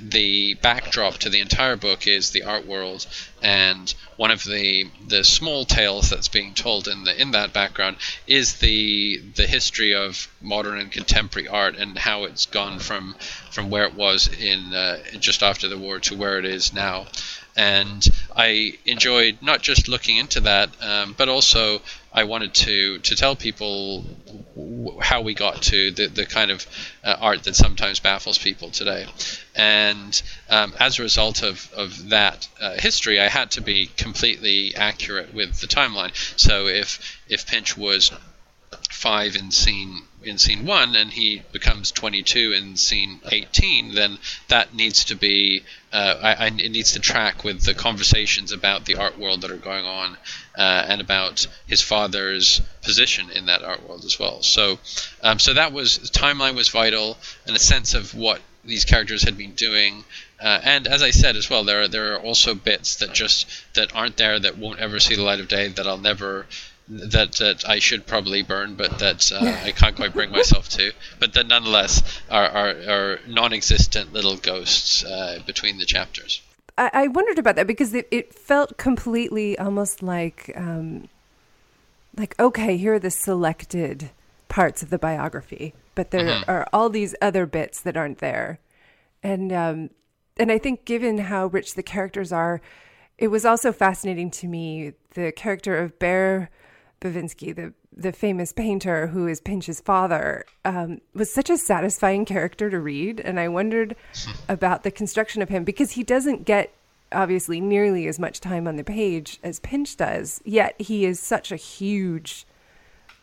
the backdrop to the entire book is the art world, and one of the the small tales that's being told in the in that background is the the history of modern and contemporary art and how it's gone from from where it was in uh, just after the war to where it is now and I enjoyed not just looking into that, um, but also I wanted to to tell people how we got to the, the kind of uh, art that sometimes baffles people today. And um, as a result of, of that uh, history, I had to be completely accurate with the timeline. So if if Pinch was five in scene in scene one and he becomes 22 in scene 18, then that needs to be uh, I, I, it needs to track with the conversations about the art world that are going on uh, and about his father's position in that art world as well. So um, so that was timeline was vital and a sense of what these characters had been doing. Uh, and as I said as well, there are there are also bits that just that aren't there that won't ever see the light of day that I'll never that that I should probably burn, but that uh, I can't quite bring myself to. But that nonetheless are are, are non-existent little ghosts uh, between the chapters. I, I, wondered about that because it, it felt completely almost like um, like okay, here are the selected parts of the biography, but there mm-hmm. are all these other bits that aren't there, and um, and I think given how rich the characters are, it was also fascinating to me the character of Bear Bavinsky, the the famous painter who is Pinch's father, um, was such a satisfying character to read, and I wondered about the construction of him because he doesn't get obviously nearly as much time on the page as Pinch does. Yet he is such a huge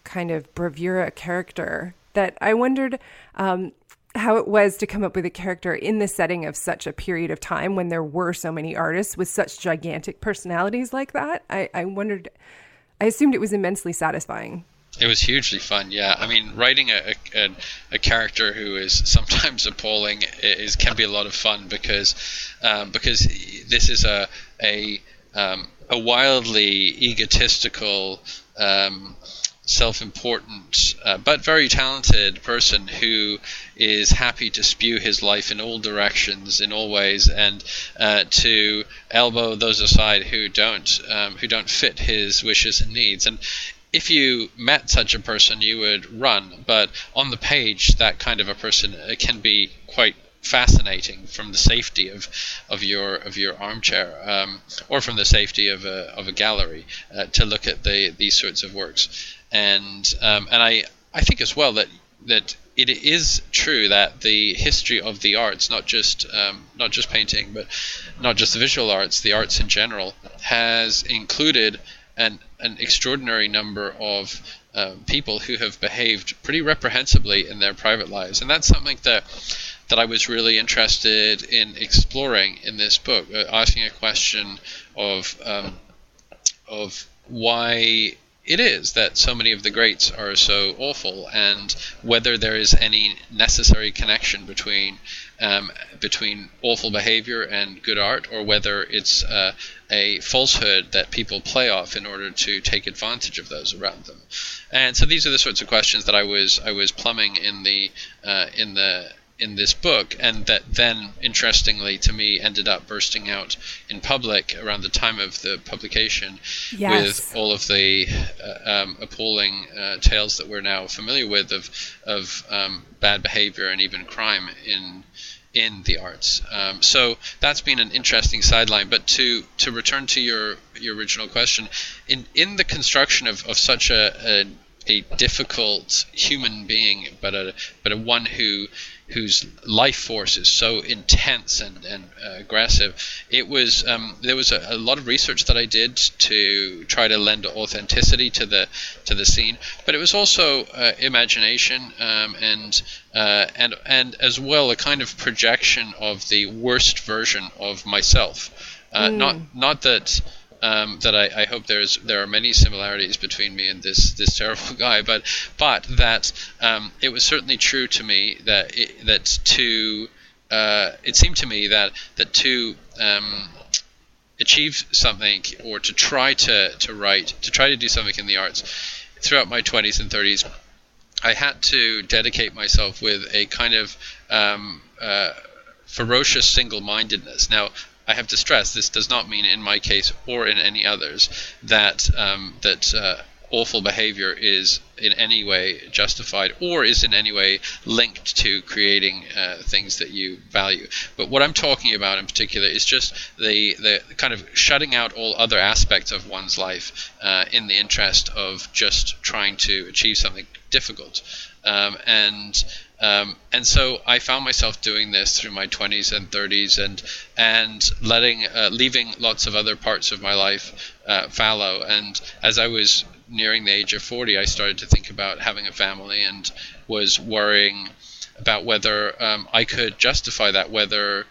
kind of bravura character that I wondered um, how it was to come up with a character in the setting of such a period of time when there were so many artists with such gigantic personalities like that. I, I wondered I assumed it was immensely satisfying. It was hugely fun, yeah. I mean, writing a, a, a character who is sometimes appalling is can be a lot of fun because um, because this is a a um, a wildly egotistical um, self-important uh, but very talented person who is happy to spew his life in all directions in all ways and uh, to elbow those aside who don't um, who don't fit his wishes and needs. And if you met such a person you would run but on the page that kind of a person uh, can be quite fascinating from the safety of of your of your armchair um, or from the safety of a of a gallery uh, to look at the these sorts of works. And um, and I I think as well that that it is true that the history of the arts, not just um, not just painting, but not just the visual arts, the arts in general, has included an an extraordinary number of uh, people who have behaved pretty reprehensibly in their private lives, and that's something that that I was really interested in exploring in this book, uh, asking a question of um, of why it is that so many of the greats are so awful, and whether there is any necessary connection between um, between awful behavior and good art, or whether it's uh, a falsehood that people play off in order to take advantage of those around them. And so these are the sorts of questions that I was I was plumbing in the uh, in the in this book, and that then, interestingly to me, ended up bursting out in public around the time of the publication yes. with all of the uh, um, appalling uh, tales that we're now familiar with of of um, bad behavior and even crime in in the arts. Um, so that's been an interesting sideline. But to to return to your your original question, in in the construction of, of such a, a a difficult human being, but a but a one who whose life force is so intense and, and uh, aggressive. It was um, there was a, a, lot of research that I did to try to lend authenticity to the to the scene, but it was also uh, imagination um, and uh, and and as well a kind of projection of the worst version of myself. Mm. Not not that um, that I, I, hope there's there are many similarities between me and this this terrible guy, but but that um, it was certainly true to me that it, that to uh, it seemed to me that that to um, achieve something or to try to to write to try to do something in the arts throughout my 20s and 30s, I had to dedicate myself with a kind of um, uh, ferocious single-mindedness. Now, I have to stress this does not mean in my case or in any others that um, that uh, awful behavior is in any way justified or is in any way linked to creating uh, things that you value. But what I'm talking about in particular is just the the kind of shutting out all other aspects of one's life uh, in the interest of just trying to achieve something difficult. Um, and um, and so I found myself doing this through my 20s and 30s, and and letting uh, leaving lots of other parts of my life uh, fallow. And as I was nearing the age of 40, I started to think about having a family and was worrying about whether um, I could justify that, whether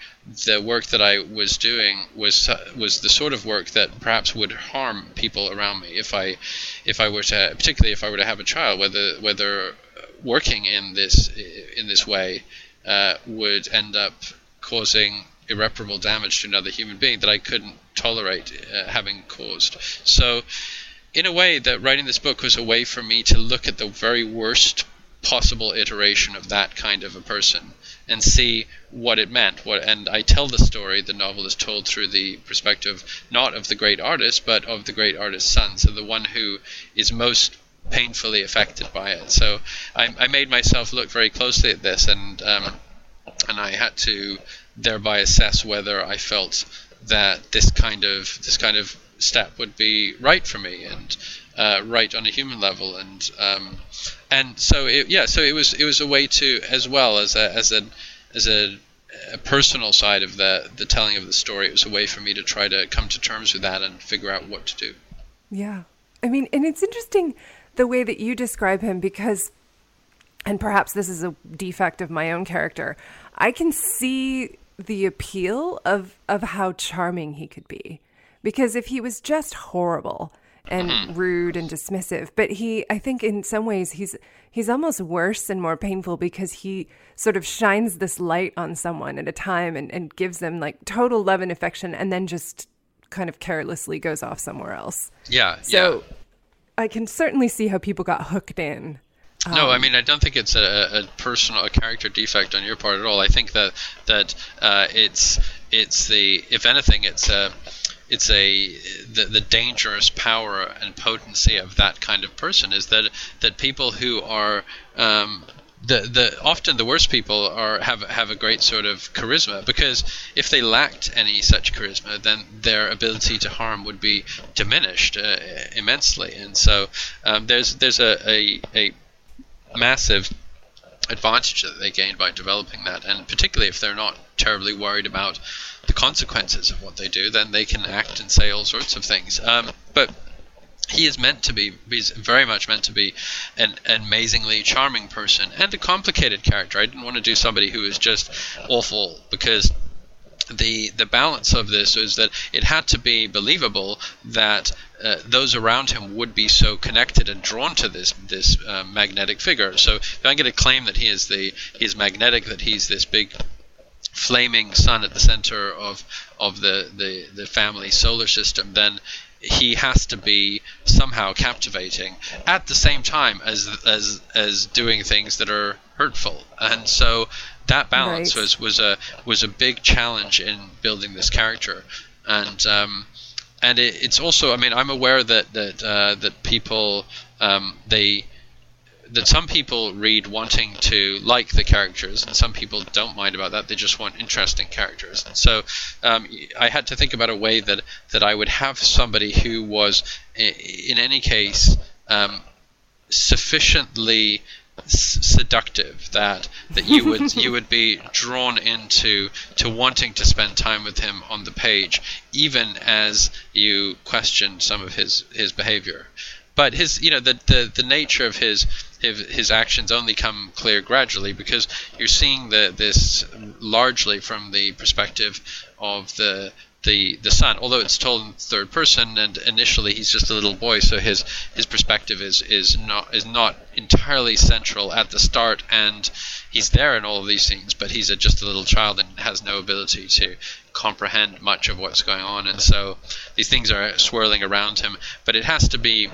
the work that I was doing was uh, was the sort of work that perhaps would harm people around me if I if I were to particularly if I were to have a child, whether whether working in this in this way uh, would end up causing irreparable damage to another human being that I couldn't tolerate uh, having caused. So, in a way, that writing this book was a way for me to look at the very worst possible iteration of that kind of a person and see what it meant. What and I tell the story. The novel is told through the perspective not of the great artist, but of the great artist's son. So the one who is most painfully affected by it. So I, I made myself look very closely at this, and um, and I had to thereby assess whether I felt that this kind of this kind of step would be right for me and uh, right on a human level. And um, and so it, yeah so it was it was a way to as well as a as a as a, a, personal side of the the telling of the story it was a way for me to try to come to terms with that and figure out what to do. Yeah. I mean and it's interesting the way that you describe him because and perhaps this is a defect of my own character i can see the appeal of of how charming he could be because if he was just horrible and mm-hmm. rude and dismissive but he i think in some ways he's he's almost worse and more painful because he sort of shines this light on someone at a time and, and gives them like total love and affection and then just kind of carelessly goes off somewhere else yeah so yeah. I can certainly see how people got hooked in um, no, I mean I don't think it's a, a, personal a character defect on your part at all. I think that that uh, it's it's the if anything it's a it's a the, the dangerous power and potency of that kind of person is that that people who are um, the the often the worst people are have have a great sort of charisma because if they lacked any such charisma then their ability to harm would be diminished uh, immensely and so um, there's there's a, a, a massive advantage that they gain by developing that and particularly if they're not terribly worried about the consequences of what they do, then they can act and say all sorts of things. Um, but he is meant to be he's very much meant to be an, an, amazingly charming person and a complicated character. I didn't want to do somebody who was just awful because the the balance of this is that it had to be believable that uh, those around him would be so connected and drawn to this this uh, magnetic figure. So if i'm going to claim that he is the he's magnetic that he's this big flaming sun at the center of of the, the, the family solar system, then he has to be somehow captivating at the same time as as as doing things that are hurtful. And so that balance right. was, was a was a big challenge in building this character. And um, and it, it's also I mean I'm aware that that uh, that people um, they that some people read wanting to like the characters, and some people don't mind about that. They just want interesting characters. And so um, I had to think about a way that that I would have somebody who was, in any case, um, sufficiently seductive that that you would you would be drawn into to wanting to spend time with him on the page even as you questioned some of his his behavior but his you know the the, the nature of his his, actions only come clear gradually because you're seeing the, this largely from the perspective of the the the son. Although it's told in third person and initially he's just a little boy so his his perspective is is not is not entirely central at the start and he's there in all of these scenes but he's a, just a little child and has no ability to comprehend much of what's going on and so these things are swirling around him. But it has to be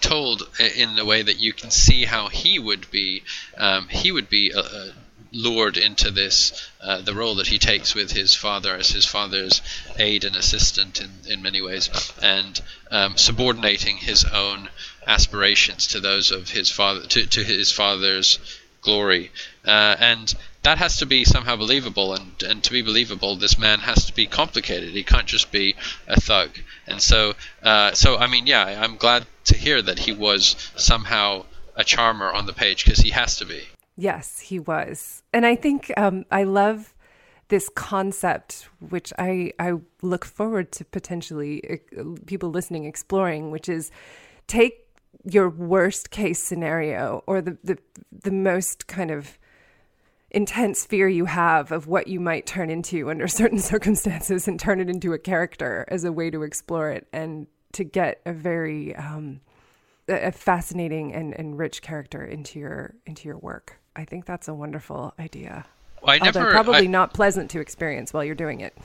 told in a way that you can see how he would be um, he would be uh, uh, lured into this uh, the role that he takes with his father as his father's aide and assistant in, in many ways and um, subordinating his own aspirations to those of his father to, to his father's glory. Uh, and that has to be somehow believable and, and to be believable this man has to be complicated he can't just be a thug and so uh, so I mean yeah I'm glad to hear that he was somehow a charmer on the page because he has to be. Yes, he was. And I think um, I love this concept, which I, I look forward to potentially uh, people listening exploring, which is take your worst case scenario or the, the the most kind of intense fear you have of what you might turn into under certain circumstances and turn it into a character as a way to explore it and to get a very um, a fascinating and, and rich character into your into your work. I think that's a wonderful idea. Well, I Although never probably I- not pleasant to experience while you're doing it.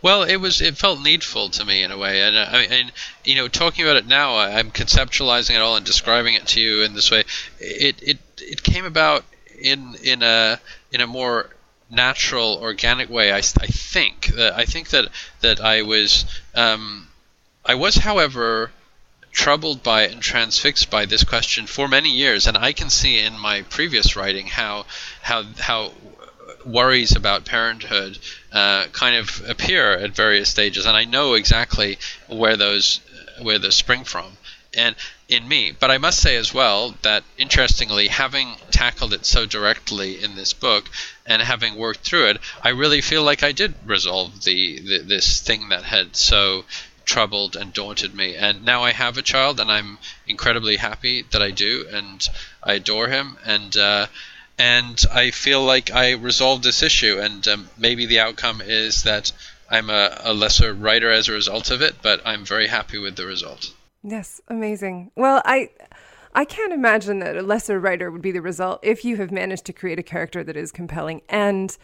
Well, it was. It felt needful to me in a way, and uh, I and you know, talking about it now, I, I'm conceptualizing it all and describing it to you in this way. It it it came about in in a in a more natural, organic way. I, I think that I think that that I was um, I was, however, troubled by and transfixed by this question for many years, and I can see in my previous writing how how how worries about parenthood uh, kind of appear at various stages, and I know exactly where those where those spring from, and in me. But I must say as well that interestingly, having tackled it so directly in this book and having worked through it, I really feel like I did resolve the, the this thing that had so troubled and daunted me. And now I have a child, and I'm incredibly happy that I do, and I adore him, and uh, and I feel like I resolved this issue. And um, maybe the outcome is that I'm a, a lesser writer as a result of it, but I'm very happy with the result. Yes, amazing. Well, I I can't imagine that a lesser writer would be the result if you have managed to create a character that is compelling and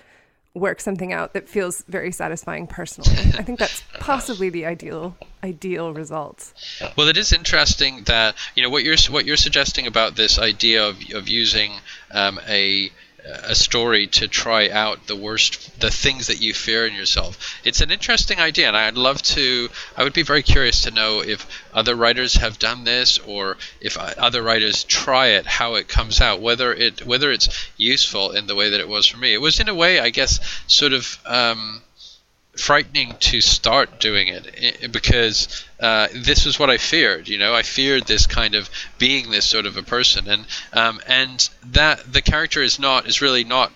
work something out that feels very satisfying personally. I think that's possibly the ideal ideal result. Well, it is interesting that you know what you're what you're suggesting about this idea of of using um, a a story to try out the worst the things that you fear in yourself. It's an interesting idea and i'd love to i would be very curious to know if other writers have done this or if other writers try it how it comes out whether it whether it's useful in the way that it was for me. It was in a way i guess sort of um, frightening to start doing it because uh, this was what I feared. You know, I feared this kind of being this sort of a person, and um, and that the character is not is really not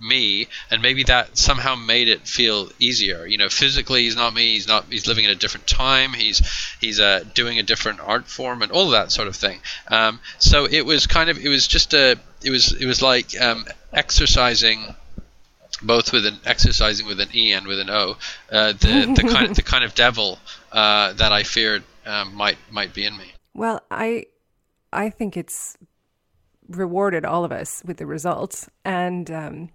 me, and maybe that somehow made it feel easier. You know, physically he's not me. He's not. He's living in a different time. He's he's uh, doing a different art form and all that sort of thing. Um, so it was kind of it was just a it was it was like um, exercising both with an exercising with an e and with an o, uh, the the kind of the kind of devil uh, that I feared um, might might be in me. Well, I I think it's rewarded all of us with the results, and um,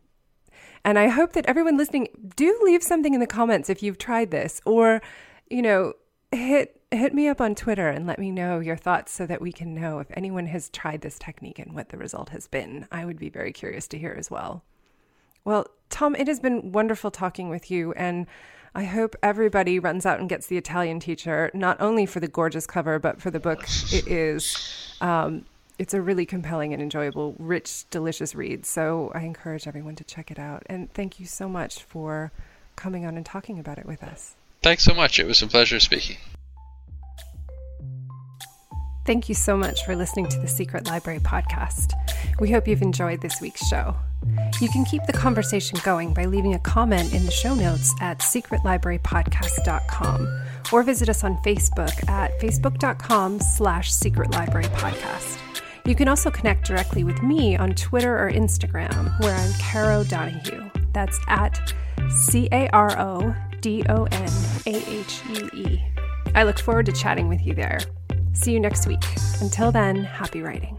and I hope that everyone listening do leave something in the comments if you've tried this, or you know, hit hit me up on Twitter and let me know your thoughts so that we can know if anyone has tried this technique and what the result has been. I would be very curious to hear as well. Well, Tom, it has been wonderful talking with you, and I hope everybody runs out and gets the Italian teacher, not only for the gorgeous cover, but for the book. It is, um, it's a really compelling and enjoyable, rich, delicious read. So I encourage everyone to check it out. And thank you so much for coming on and talking about it with us. Thanks so much. It was a pleasure speaking. Thank you so much for listening to the Secret Library podcast. We hope you've enjoyed this week's show. You can keep the conversation going by leaving a comment in the show notes at secretlibrarypodcast.com or visit us on Facebook at facebook.com slash secretlibrarypodcast. You can also connect directly with me on Twitter or Instagram, where I'm Caro Donahue. That's at C A R O D O N A H U E. I look forward to chatting with you there. See you next week. Until then, happy writing.